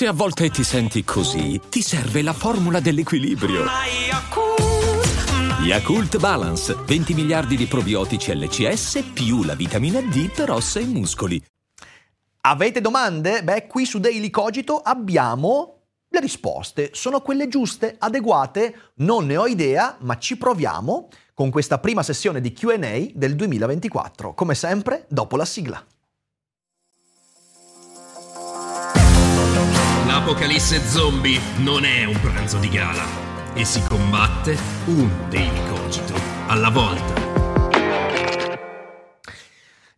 Se a volte ti senti così, ti serve la formula dell'equilibrio. Yakult Balance, 20 miliardi di probiotici LCS più la vitamina D per ossa e muscoli. Avete domande? Beh, qui su Daily Cogito abbiamo le risposte. Sono quelle giuste, adeguate? Non ne ho idea, ma ci proviamo con questa prima sessione di QA del 2024. Come sempre, dopo la sigla. L'apocalisse zombie non è un pranzo di gala e si combatte un Daily Cogito alla volta.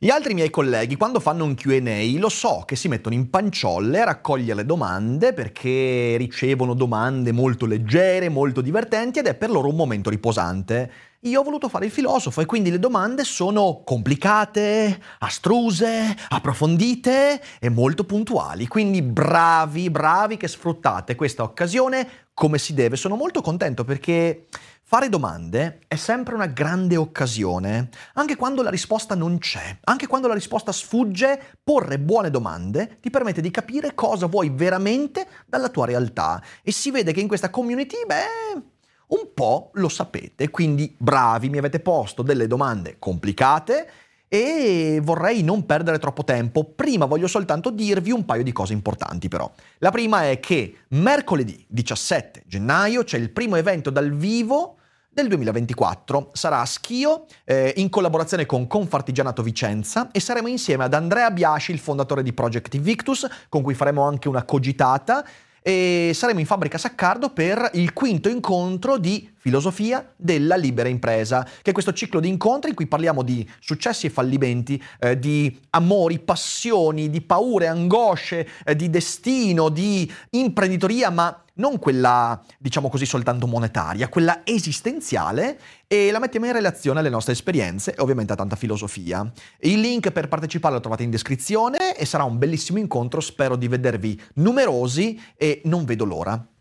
Gli altri miei colleghi, quando fanno un QA, lo so che si mettono in panciolle a raccogliere le domande perché ricevono domande molto leggere, molto divertenti ed è per loro un momento riposante. Io ho voluto fare il filosofo e quindi le domande sono complicate, astruse, approfondite e molto puntuali. Quindi bravi, bravi che sfruttate questa occasione come si deve. Sono molto contento perché Fare domande è sempre una grande occasione, anche quando la risposta non c'è, anche quando la risposta sfugge, porre buone domande ti permette di capire cosa vuoi veramente dalla tua realtà e si vede che in questa community, beh, un po' lo sapete, quindi bravi, mi avete posto delle domande complicate e vorrei non perdere troppo tempo. Prima voglio soltanto dirvi un paio di cose importanti però. La prima è che mercoledì 17 gennaio c'è il primo evento dal vivo del 2024. Sarà a Schio eh, in collaborazione con Confartigianato Vicenza e saremo insieme ad Andrea Biasci, il fondatore di Project Invictus, con cui faremo anche una cogitata e saremo in fabbrica Saccardo per il quinto incontro di filosofia della libera impresa, che è questo ciclo di incontri in cui parliamo di successi e fallimenti, eh, di amori, passioni, di paure, angosce, eh, di destino, di imprenditoria, ma non quella, diciamo così, soltanto monetaria, quella esistenziale e la mettiamo in relazione alle nostre esperienze e ovviamente a tanta filosofia. Il link per partecipare lo trovate in descrizione e sarà un bellissimo incontro, spero di vedervi numerosi e non vedo l'ora.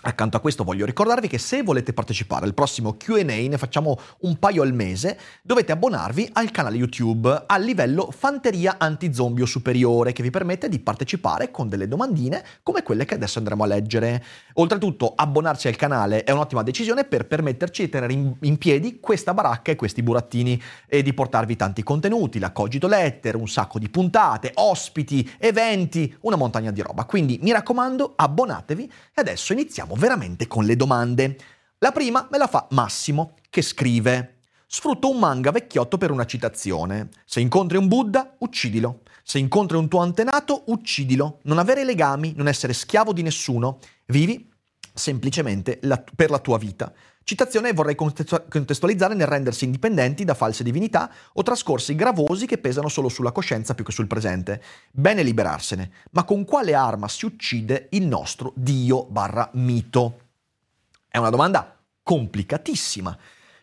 Accanto a questo voglio ricordarvi che se volete partecipare al prossimo QA, ne facciamo un paio al mese, dovete abbonarvi al canale YouTube a livello Fanteria Antizombio Superiore, che vi permette di partecipare con delle domandine come quelle che adesso andremo a leggere. Oltretutto, abbonarsi al canale è un'ottima decisione per permetterci di tenere in, in piedi questa baracca e questi burattini e di portarvi tanti contenuti, la Cogito Letter, un sacco di puntate, ospiti, eventi, una montagna di roba. Quindi mi raccomando, abbonatevi e adesso iniziamo iniziamo veramente con le domande. La prima me la fa Massimo, che scrive: Sfrutto un manga vecchiotto per una citazione. Se incontri un Buddha, uccidilo. Se incontri un tuo antenato, uccidilo. Non avere legami, non essere schiavo di nessuno. Vivi semplicemente la, per la tua vita. Citazione vorrei contestualizzare nel rendersi indipendenti da false divinità o trascorsi gravosi che pesano solo sulla coscienza più che sul presente. Bene liberarsene, ma con quale arma si uccide il nostro Dio barra mito? È una domanda complicatissima,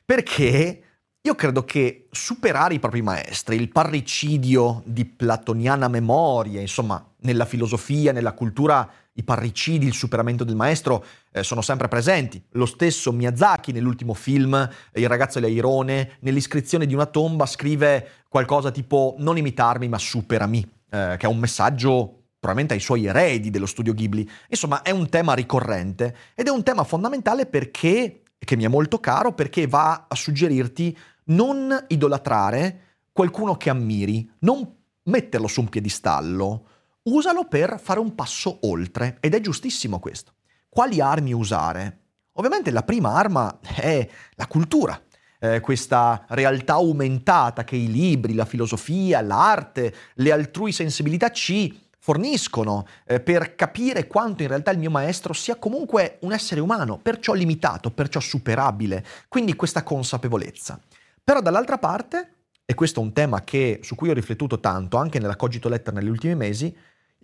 perché io credo che superare i propri maestri, il parricidio di platoniana memoria, insomma, nella filosofia, nella cultura i parricidi, il superamento del maestro eh, sono sempre presenti. Lo stesso Miyazaki nell'ultimo film eh, Il ragazzo e l'airone, nell'iscrizione di una tomba scrive qualcosa tipo non imitarmi ma superami, eh, che è un messaggio probabilmente ai suoi eredi dello studio Ghibli. Insomma, è un tema ricorrente ed è un tema fondamentale perché, che mi è molto caro, perché va a suggerirti non idolatrare qualcuno che ammiri, non metterlo su un piedistallo, usalo per fare un passo oltre ed è giustissimo questo. Quali armi usare? Ovviamente la prima arma è la cultura, eh, questa realtà aumentata che i libri, la filosofia, l'arte, le altrui sensibilità ci forniscono eh, per capire quanto in realtà il mio maestro sia comunque un essere umano, perciò limitato, perciò superabile, quindi questa consapevolezza. Però dall'altra parte, e questo è un tema che, su cui ho riflettuto tanto anche nella Cogito Letter negli ultimi mesi,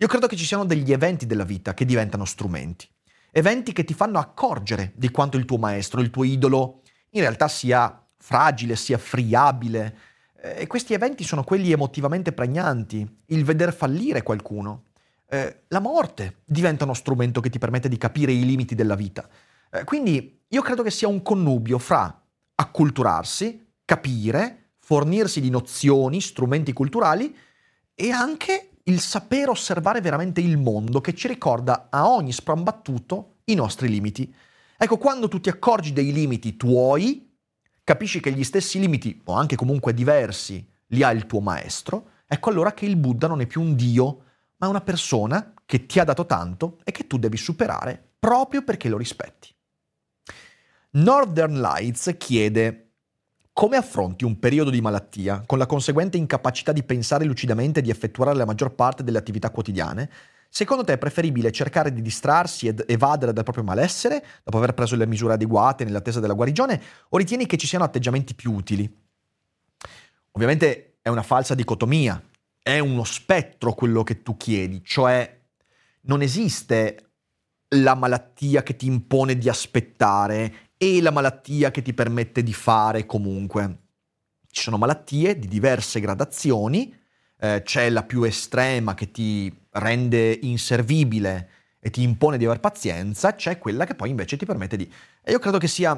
io credo che ci siano degli eventi della vita che diventano strumenti. Eventi che ti fanno accorgere di quanto il tuo maestro, il tuo idolo, in realtà sia fragile, sia friabile. Eh, e questi eventi sono quelli emotivamente pregnanti, il veder fallire qualcuno. Eh, la morte diventa uno strumento che ti permette di capire i limiti della vita. Eh, quindi io credo che sia un connubio fra acculturarsi, capire, fornirsi di nozioni, strumenti culturali e anche il sapere osservare veramente il mondo che ci ricorda a ogni sprambattuto i nostri limiti. Ecco, quando tu ti accorgi dei limiti tuoi, capisci che gli stessi limiti, o anche comunque diversi, li ha il tuo maestro, ecco allora che il Buddha non è più un Dio, ma una persona che ti ha dato tanto e che tu devi superare proprio perché lo rispetti. Northern Lights chiede come affronti un periodo di malattia con la conseguente incapacità di pensare lucidamente e di effettuare la maggior parte delle attività quotidiane? Secondo te è preferibile cercare di distrarsi ed evadere dal proprio malessere dopo aver preso le misure adeguate nell'attesa della guarigione o ritieni che ci siano atteggiamenti più utili? Ovviamente è una falsa dicotomia, è uno spettro quello che tu chiedi, cioè non esiste la malattia che ti impone di aspettare e la malattia che ti permette di fare comunque. Ci sono malattie di diverse gradazioni, eh, c'è la più estrema che ti rende inservibile e ti impone di aver pazienza, c'è quella che poi invece ti permette di... E io credo che sia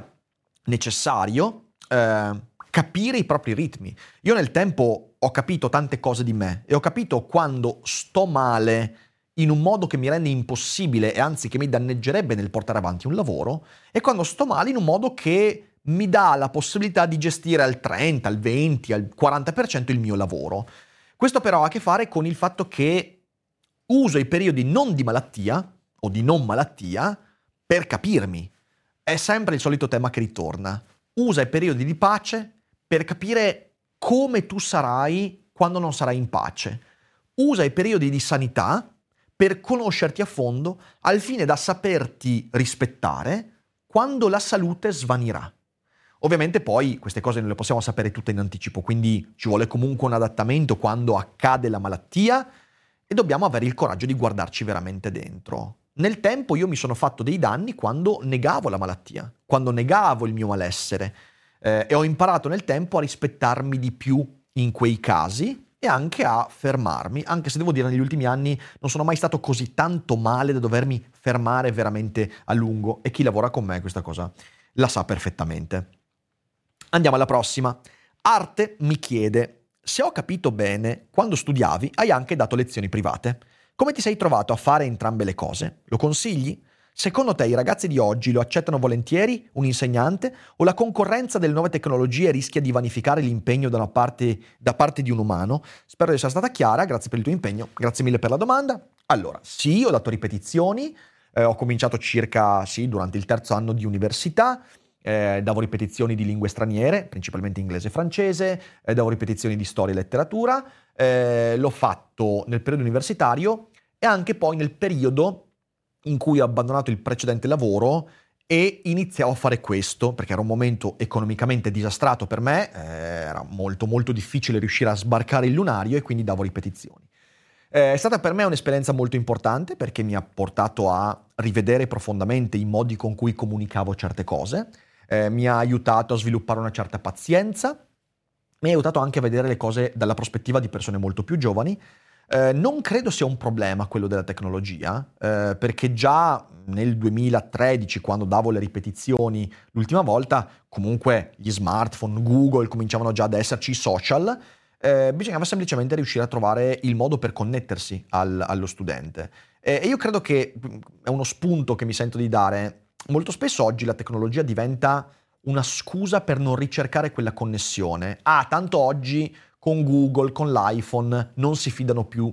necessario eh, capire i propri ritmi. Io nel tempo ho capito tante cose di me e ho capito quando sto male in un modo che mi rende impossibile e anzi che mi danneggerebbe nel portare avanti un lavoro e quando sto male in un modo che mi dà la possibilità di gestire al 30, al 20, al 40% il mio lavoro. Questo però ha a che fare con il fatto che uso i periodi non di malattia o di non malattia per capirmi. È sempre il solito tema che ritorna. Usa i periodi di pace per capire come tu sarai quando non sarai in pace. Usa i periodi di sanità per conoscerti a fondo al fine da saperti rispettare quando la salute svanirà. Ovviamente poi queste cose non le possiamo sapere tutte in anticipo, quindi ci vuole comunque un adattamento quando accade la malattia e dobbiamo avere il coraggio di guardarci veramente dentro. Nel tempo io mi sono fatto dei danni quando negavo la malattia, quando negavo il mio malessere eh, e ho imparato nel tempo a rispettarmi di più in quei casi e anche a fermarmi, anche se devo dire negli ultimi anni non sono mai stato così tanto male da dovermi fermare veramente a lungo e chi lavora con me questa cosa la sa perfettamente. Andiamo alla prossima. Arte mi chiede, se ho capito bene, quando studiavi hai anche dato lezioni private. Come ti sei trovato a fare entrambe le cose? Lo consigli? Secondo te i ragazzi di oggi lo accettano volentieri, un insegnante, o la concorrenza delle nuove tecnologie rischia di vanificare l'impegno da parte, da parte di un umano? Spero di essere stata chiara, grazie per il tuo impegno, grazie mille per la domanda. Allora, sì, ho dato ripetizioni, eh, ho cominciato circa, sì, durante il terzo anno di università, eh, davo ripetizioni di lingue straniere, principalmente inglese e francese, eh, davo ripetizioni di storia e letteratura, eh, l'ho fatto nel periodo universitario e anche poi nel periodo in cui ho abbandonato il precedente lavoro e iniziavo a fare questo perché era un momento economicamente disastrato per me, eh, era molto molto difficile riuscire a sbarcare il lunario e quindi davo ripetizioni. Eh, è stata per me un'esperienza molto importante perché mi ha portato a rivedere profondamente i modi con cui comunicavo certe cose, eh, mi ha aiutato a sviluppare una certa pazienza, mi ha aiutato anche a vedere le cose dalla prospettiva di persone molto più giovani eh, non credo sia un problema quello della tecnologia, eh, perché già nel 2013, quando davo le ripetizioni l'ultima volta, comunque gli smartphone, Google cominciavano già ad esserci, social, eh, bisognava semplicemente riuscire a trovare il modo per connettersi al, allo studente. e io credo che mm, è uno spunto che mi sento di dare. Molto spesso oggi la tecnologia diventa una scusa per non ricercare quella connessione. Ah, tanto oggi con Google, con l'iPhone, non si fidano più,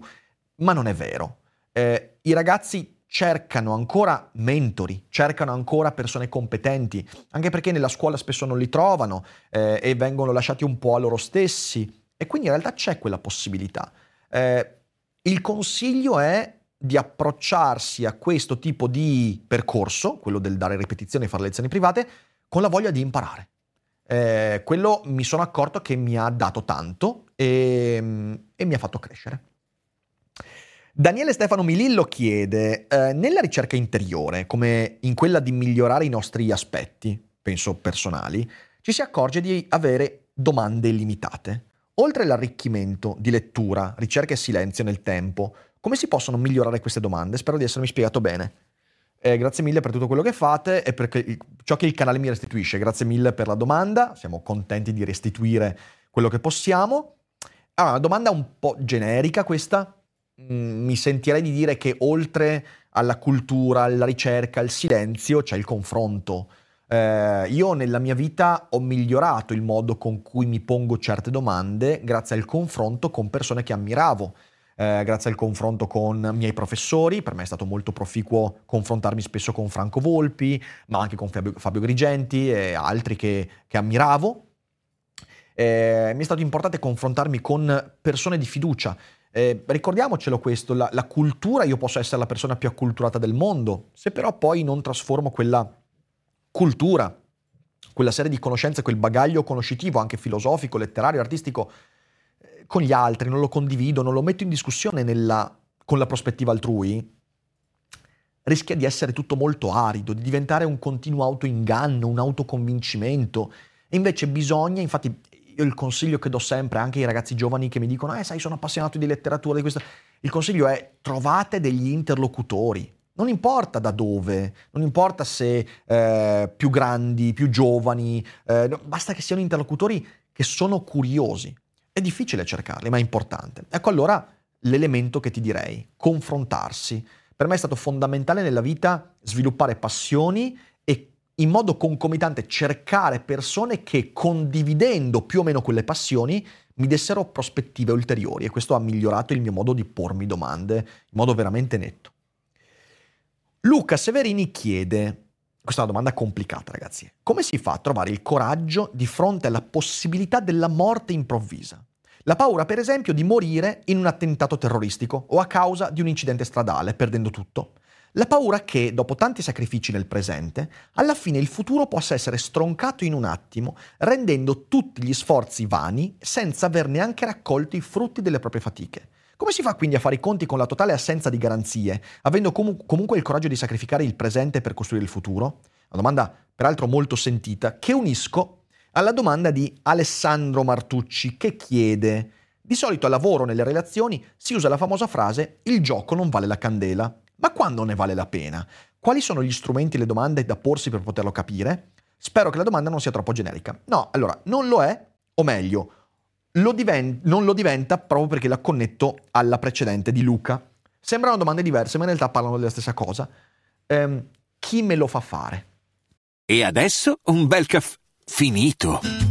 ma non è vero. Eh, I ragazzi cercano ancora mentori, cercano ancora persone competenti, anche perché nella scuola spesso non li trovano eh, e vengono lasciati un po' a loro stessi. E quindi in realtà c'è quella possibilità. Eh, il consiglio è di approcciarsi a questo tipo di percorso, quello del dare ripetizioni e fare lezioni private, con la voglia di imparare eh, quello mi sono accorto che mi ha dato tanto e, e mi ha fatto crescere. Daniele Stefano Milillo chiede, eh, nella ricerca interiore, come in quella di migliorare i nostri aspetti, penso personali, ci si accorge di avere domande illimitate. Oltre all'arricchimento di lettura, ricerca e silenzio nel tempo, come si possono migliorare queste domande? Spero di essermi spiegato bene. Eh, grazie mille per tutto quello che fate e per ciò che il canale mi restituisce. Grazie mille per la domanda, siamo contenti di restituire quello che possiamo. Allora, una domanda un po' generica questa. mm, mi sentirei di dire che oltre alla cultura, alla ricerca, al silenzio, c'è il confronto. Eh, io nella mia vita ho migliorato il modo con cui mi pongo certe domande grazie al confronto con persone che ammiravo, eh, grazie al confronto con miei professori, per me è stato molto proficuo confrontarmi spesso con Franco Volpi, ma anche con Fabio, Fabio Grigenti e altri che, che ammiravo. Eh, mi è stato importante confrontarmi con persone di fiducia. Eh, ricordiamocelo questo, la, la, cultura, io posso essere la persona più acculturata del mondo, se però poi non trasformo quella cultura, quella serie di conoscenze, quel bagaglio conoscitivo, anche filosofico, letterario, artistico, con gli altri, non lo condivido, non lo metto in discussione nella, con la prospettiva altrui, rischia di essere tutto molto arido, di diventare un continuo autoinganno, un autoconvincimento. E invece bisogna, infatti io il consiglio che do sempre anche ai ragazzi giovani che mi dicono, eh sai, sono appassionato di letteratura, di questo, il consiglio è trovate degli interlocutori, non importa da dove, non importa se eh, più grandi, più giovani, eh, basta che siano interlocutori che sono curiosi. È difficile cercarli, ma è importante. Ecco allora l'elemento che ti direi, confrontarsi. Per me è stato fondamentale nella vita sviluppare passioni e in modo concomitante cercare persone che condividendo più o meno quelle passioni mi dessero prospettive ulteriori e questo ha migliorato il mio modo di pormi domande in modo veramente netto. Luca Severini chiede, questa è una domanda complicata ragazzi, come si fa a trovare il coraggio di fronte alla possibilità della morte improvvisa? La paura, per esempio, di morire in un attentato terroristico o a causa di un incidente stradale, perdendo tutto. La paura che, dopo tanti sacrifici nel presente, alla fine il futuro possa essere stroncato in un attimo, rendendo tutti gli sforzi vani senza aver neanche raccolto i frutti delle proprie fatiche. Come si fa quindi a fare i conti con la totale assenza di garanzie, avendo com- comunque il coraggio di sacrificare il presente per costruire il futuro? Una domanda peraltro molto sentita, che unisco alla domanda di Alessandro Martucci che chiede, di solito al lavoro nelle relazioni si usa la famosa frase il gioco non vale la candela, ma quando ne vale la pena? Quali sono gli strumenti e le domande da porsi per poterlo capire? Spero che la domanda non sia troppo generica. No, allora, non lo è, o meglio, lo divent- non lo diventa proprio perché la connetto alla precedente di Luca. Sembrano domande diverse, ma in realtà parlano della stessa cosa. Ehm, chi me lo fa fare? E adesso un bel caffè finito.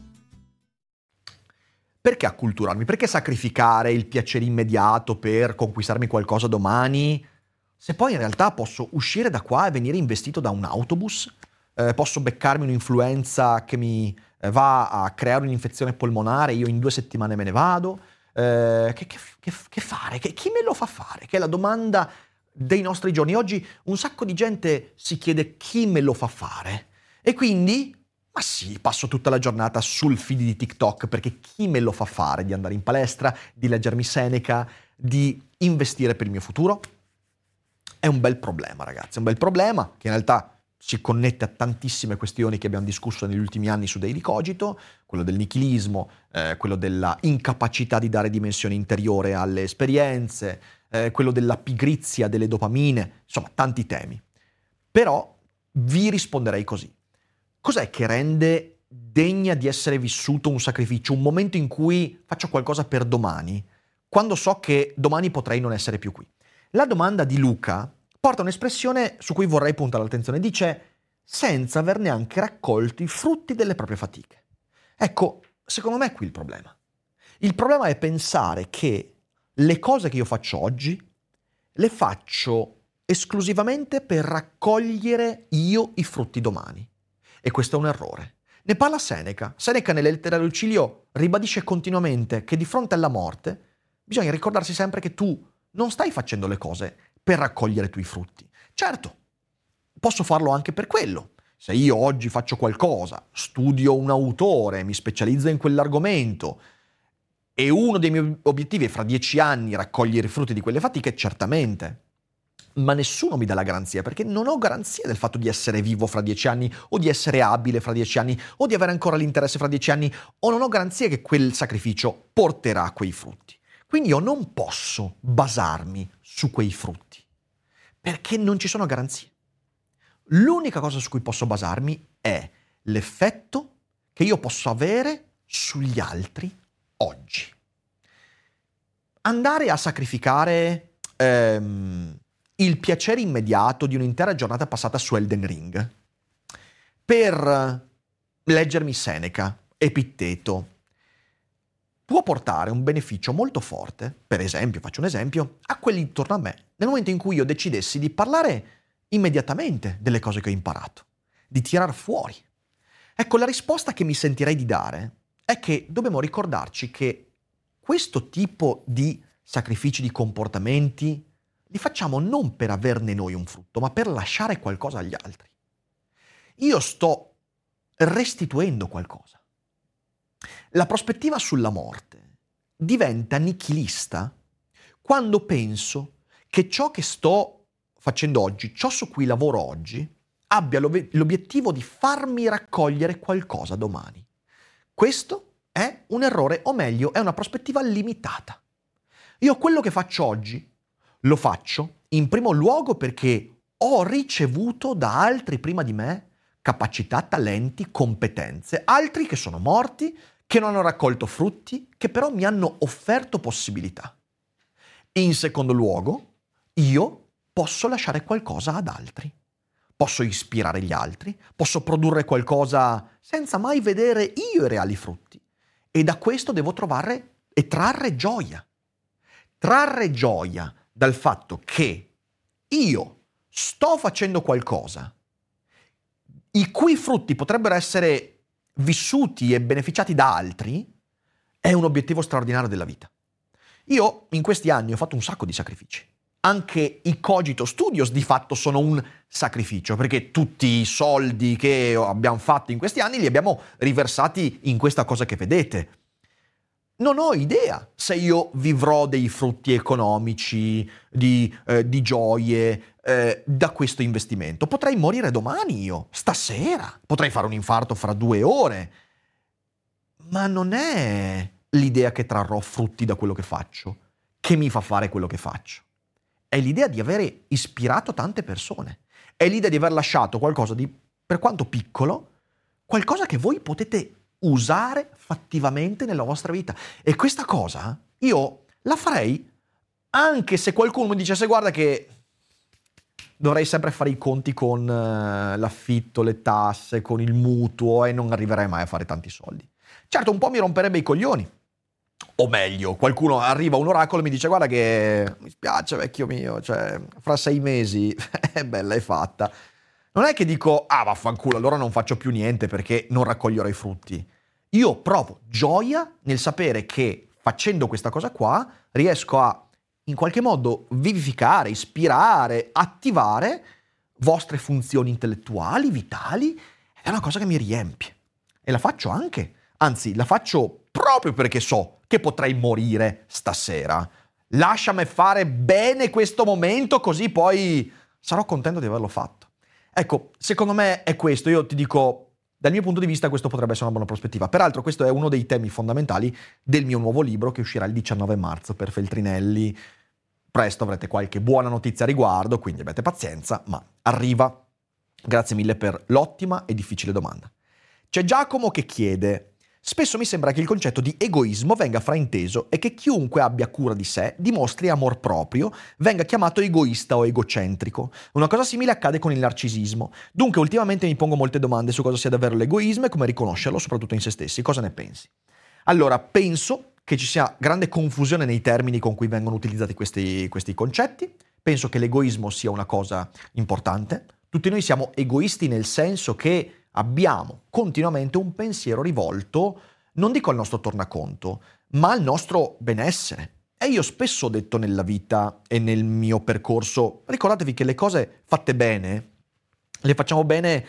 Perché acculturarmi? Perché sacrificare il piacere immediato per conquistarmi qualcosa domani? Se poi in realtà posso uscire da qua e venire investito da un autobus, eh, posso beccarmi un'influenza che mi eh, va a creare un'infezione polmonare, io in due settimane me ne vado. Eh, che, che, che, che, fare? chi me lo fa fare? Che è la domanda dei nostri giorni. Oggi un sacco di gente si chiede chi me lo fa fare. E quindi ma sì, passo tutta la giornata sul feed di TikTok perché chi me lo fa fare di andare in palestra, di leggermi Seneca, di investire per il mio futuro? È un bel problema, ragazzi, è un bel problema che in realtà si connette a tantissime questioni che abbiamo discusso negli ultimi anni su Daily Cogito, quello del nichilismo, eh, quello della incapacità di dare dimensione interiore alle esperienze, eh, quello della pigrizia delle dopamine, insomma tanti temi. Però vi risponderei così cos'è che rende degna di essere vissuto un sacrificio, un momento in cui faccio qualcosa per domani, quando so che domani potrei non essere più qui? La domanda di Luca porta un'espressione su cui vorrei puntare l'attenzione. Dice senza aver neanche raccolto i frutti delle proprie fatiche. Ecco, secondo me è qui il problema. Il problema è pensare che le cose che io faccio oggi le faccio esclusivamente per raccogliere io i frutti domani. E questo è un errore. Ne parla Seneca. Seneca nelle lettere a Lucilio ribadisce continuamente che di fronte alla morte bisogna ricordarsi sempre che tu non stai facendo le cose per raccogliere i tuoi frutti. Certo, posso farlo anche per quello. Se io oggi faccio qualcosa, studio un autore, mi specializzo in quell'argomento e uno dei miei obiettivi è fra dieci anni raccogliere i frutti di quelle fatiche, certamente. Ma nessuno mi dà la garanzia perché non ho garanzia del fatto di essere vivo fra dieci anni o di essere abile fra dieci anni o di avere ancora l'interesse fra dieci anni o non ho garanzia che quel sacrificio porterà quei frutti. Quindi io non posso basarmi su quei frutti perché non ci sono garanzie. L'unica cosa su cui posso basarmi è l'effetto che io posso avere sugli altri oggi. Andare a sacrificare ehm, il piacere immediato di un'intera giornata passata su Elden Ring per leggermi Seneca, Epitteto, può portare un beneficio molto forte, per esempio, faccio un esempio, a quelli intorno a me, nel momento in cui io decidessi di parlare immediatamente delle cose che ho imparato, di tirar fuori. Ecco, la risposta che mi sentirei di dare è che dobbiamo ricordarci che questo tipo di sacrifici, di comportamenti, li facciamo non per averne noi un frutto, ma per lasciare qualcosa agli altri. Io sto restituendo qualcosa. La prospettiva sulla morte diventa nichilista quando penso che ciò che sto facendo oggi, ciò su cui lavoro oggi, abbia l'obiettivo di farmi raccogliere qualcosa domani. Questo è un errore, o meglio, è una prospettiva limitata. Io quello che faccio oggi lo faccio in primo luogo perché ho ricevuto da altri prima di me capacità, talenti, competenze, altri che sono morti, che non hanno raccolto frutti, che però mi hanno offerto possibilità. In secondo luogo, io posso lasciare qualcosa ad altri. Posso ispirare gli altri, posso produrre qualcosa senza mai vedere io i reali frutti. E da questo devo trovare e trarre gioia. Trarre gioia dal fatto che io sto facendo qualcosa i cui frutti potrebbero essere vissuti e beneficiati da altri, è un obiettivo straordinario della vita. Io in questi anni ho fatto un sacco di sacrifici. Anche i Cogito Studios di fatto sono un sacrificio, perché tutti i soldi che abbiamo fatto in questi anni li abbiamo riversati in questa cosa che vedete non ho idea se io vivrò dei frutti economici, di, eh, di gioie eh, da questo investimento. Potrei morire domani io, stasera, potrei fare un infarto fra due ore, ma non è l'idea che trarrò frutti da quello che faccio, che mi fa fare quello che faccio. È l'idea di avere ispirato tante persone, è l'idea di aver lasciato qualcosa di, per quanto piccolo, qualcosa che voi potete usare fattivamente nella vostra vita. E questa cosa io la farei anche se qualcuno mi dicesse guarda che dovrei sempre fare i conti con uh, l'affitto, le tasse, con il mutuo e non arriverei mai a fare tanti soldi. Certo, un po' mi romperebbe i coglioni. O meglio, qualcuno arriva un oracolo e mi dice guarda che mi spiace vecchio mio, cioè fra sei mesi è bella, è fatta. Non è che dico, ah vaffanculo, allora non faccio più niente perché non raccoglierò i frutti. Io provo gioia nel sapere che facendo questa cosa qua riesco a in qualche modo vivificare, ispirare, attivare vostre funzioni intellettuali, vitali. È una cosa che mi riempie. E la faccio anche. Anzi, la faccio proprio perché so che potrei morire stasera. Lasciami fare bene questo momento così poi sarò contento di averlo fatto. Ecco, secondo me è questo. Io ti dico, dal mio punto di vista questo potrebbe essere una buona prospettiva. Peraltro questo è uno dei temi fondamentali del mio nuovo libro che uscirà il 19 marzo per Feltrinelli. Presto avrete qualche buona notizia a riguardo, quindi abbiate pazienza, ma arriva. Grazie mille per l'ottima e difficile domanda. C'è Giacomo che chiede Spesso mi sembra che il concetto di egoismo venga frainteso e che chiunque abbia cura di sé, dimostri amor proprio, venga chiamato egoista o egocentrico. Una cosa simile accade con il narcisismo. Dunque ultimamente mi pongo molte domande su cosa sia davvero l'egoismo e come riconoscerlo, soprattutto in se stessi. Cosa ne pensi? Allora, penso che ci sia grande confusione nei termini con cui vengono utilizzati questi, questi concetti. Penso che l'egoismo sia una cosa importante. Tutti noi siamo egoisti nel senso che abbiamo continuamente un pensiero rivolto, non dico al nostro tornaconto, ma al nostro benessere. E io spesso ho detto nella vita e nel mio percorso, ricordatevi che le cose fatte bene, le facciamo bene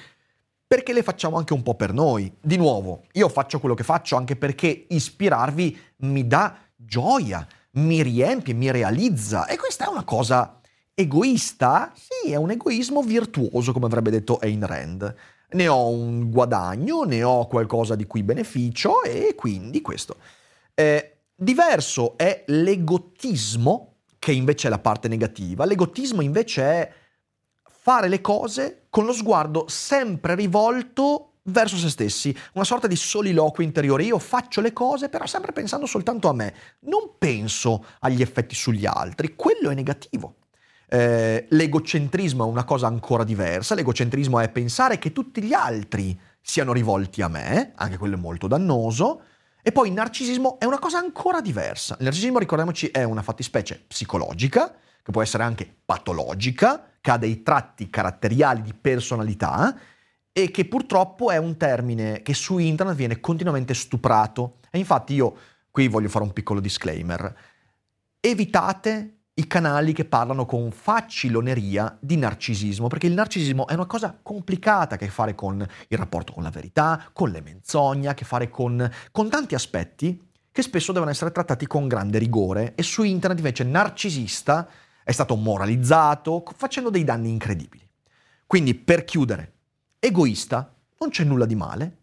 perché le facciamo anche un po' per noi. Di nuovo, io faccio quello che faccio anche perché ispirarvi mi dà gioia, mi riempie, mi realizza e questa è una cosa egoista? Sì, è un egoismo virtuoso, come avrebbe detto Ayn Rand. Ne ho un guadagno, ne ho qualcosa di cui beneficio e quindi questo. Eh, diverso è l'egotismo, che invece è la parte negativa. L'egotismo invece è fare le cose con lo sguardo sempre rivolto verso se stessi, una sorta di soliloquio interiore. Io faccio le cose però sempre pensando soltanto a me, non penso agli effetti sugli altri, quello è negativo. Eh, l'egocentrismo è una cosa ancora diversa, l'egocentrismo è pensare che tutti gli altri siano rivolti a me, anche quello è molto dannoso, e poi il narcisismo è una cosa ancora diversa. Il narcisismo, ricordiamoci, è una fattispecie psicologica, che può essere anche patologica, che ha dei tratti caratteriali di personalità, e che purtroppo è un termine che su internet viene continuamente stuprato. E infatti io qui voglio fare un piccolo disclaimer. Evitate i canali che parlano con faciloneria di narcisismo, perché il narcisismo è una cosa complicata che ha a che fare con il rapporto con la verità, con le menzogne, che fare con, con tanti aspetti che spesso devono essere trattati con grande rigore. E su internet invece narcisista è stato moralizzato facendo dei danni incredibili. Quindi per chiudere, egoista non c'è nulla di male,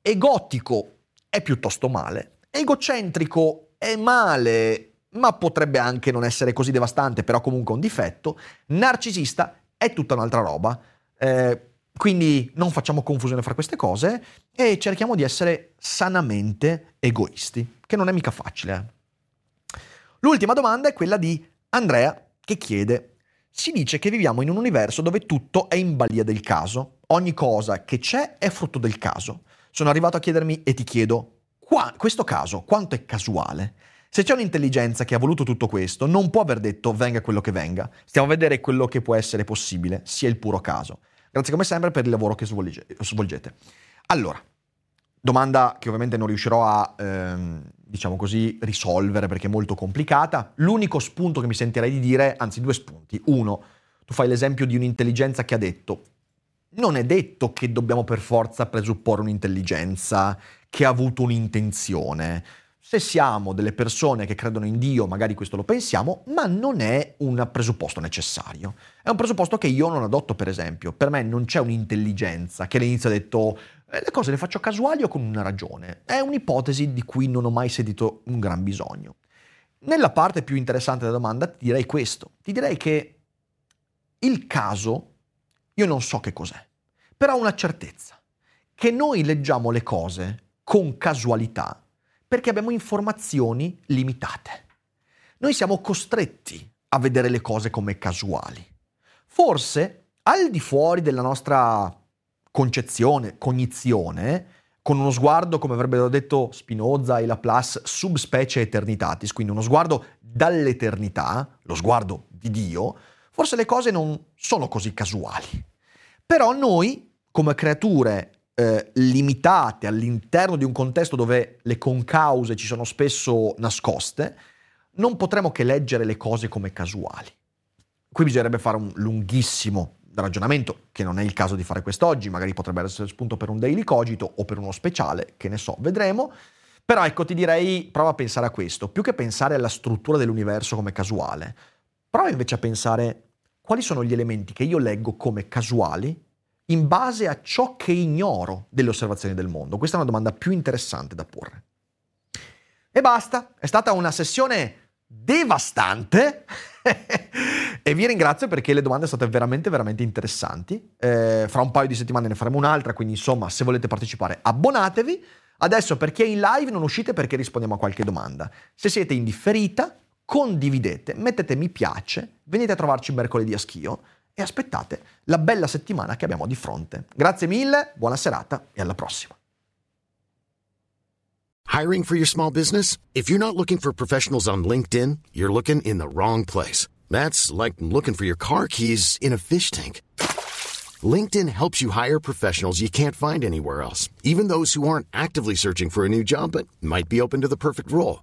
egotico è piuttosto male, egocentrico è male, ma potrebbe anche non essere così devastante, però comunque un difetto, narcisista è tutta un'altra roba. Eh, quindi non facciamo confusione fra queste cose e cerchiamo di essere sanamente egoisti, che non è mica facile. Eh. L'ultima domanda è quella di Andrea che chiede si dice che viviamo in un universo dove tutto è in balia del caso. Ogni cosa che c'è è frutto del caso. Sono arrivato a chiedermi e ti chiedo, qua, questo caso quanto è casuale? Se c'è un'intelligenza che ha voluto tutto questo, non può aver detto venga quello che venga. Stiamo a vedere quello che può essere possibile, sia il puro caso. Grazie come sempre per il lavoro che svolgete. Allora, domanda che ovviamente non riuscirò a, ehm, diciamo così, risolvere perché è molto complicata. L'unico spunto che mi sentirei di dire, anzi due spunti. Uno, tu fai l'esempio di un'intelligenza che ha detto, non è detto che dobbiamo per forza presupporre un'intelligenza che ha avuto un'intenzione. Se siamo delle persone che credono in Dio, magari questo lo pensiamo, ma non è un presupposto necessario. È un presupposto che io non adotto, per esempio. Per me non c'è un'intelligenza che all'inizio ha detto eh, le cose le faccio casuali o con una ragione. È un'ipotesi di cui non ho mai sentito un gran bisogno. Nella parte più interessante della domanda ti direi questo. Ti direi che il caso, io non so che cos'è, però ho una certezza, che noi leggiamo le cose con casualità perché abbiamo informazioni limitate. Noi siamo costretti a vedere le cose come casuali. Forse, al di fuori della nostra concezione, cognizione, con uno sguardo, come avrebbero detto Spinoza e Laplace, subspecie eternitatis, quindi uno sguardo dall'eternità, lo sguardo di Dio, forse le cose non sono così casuali. Però noi, come creature eh, limitate all'interno di un contesto dove le concause ci sono spesso nascoste, non potremo che leggere le cose come casuali. Qui bisognerebbe fare un lunghissimo ragionamento, che non è il caso di fare quest'oggi, magari potrebbe essere spunto per un daily cogito o per uno speciale, che ne so, vedremo. Però ecco, ti direi, prova a pensare a questo, più che pensare alla struttura dell'universo come casuale, prova invece a pensare quali sono gli elementi che io leggo come casuali in base a ciò che ignoro delle osservazioni del mondo. Questa è una domanda più interessante da porre. E basta, è stata una sessione devastante. e vi ringrazio perché le domande sono state veramente, veramente interessanti. Eh, fra un paio di settimane ne faremo un'altra, quindi insomma, se volete partecipare, abbonatevi. Adesso per chi è in live non uscite perché rispondiamo a qualche domanda. Se siete in differita, condividete, mettete mi piace, venite a trovarci mercoledì a Schio e aspettate la bella settimana che abbiamo di fronte. Grazie mille, buona serata e alla prossima. Hiring for your small business? If you're not looking for professionals on LinkedIn, you're looking in the wrong place. That's like looking for your car keys in a fish tank. LinkedIn helps you hire professionals you can't find anywhere else, even those who aren't actively searching for a new job but might be open to the perfect role.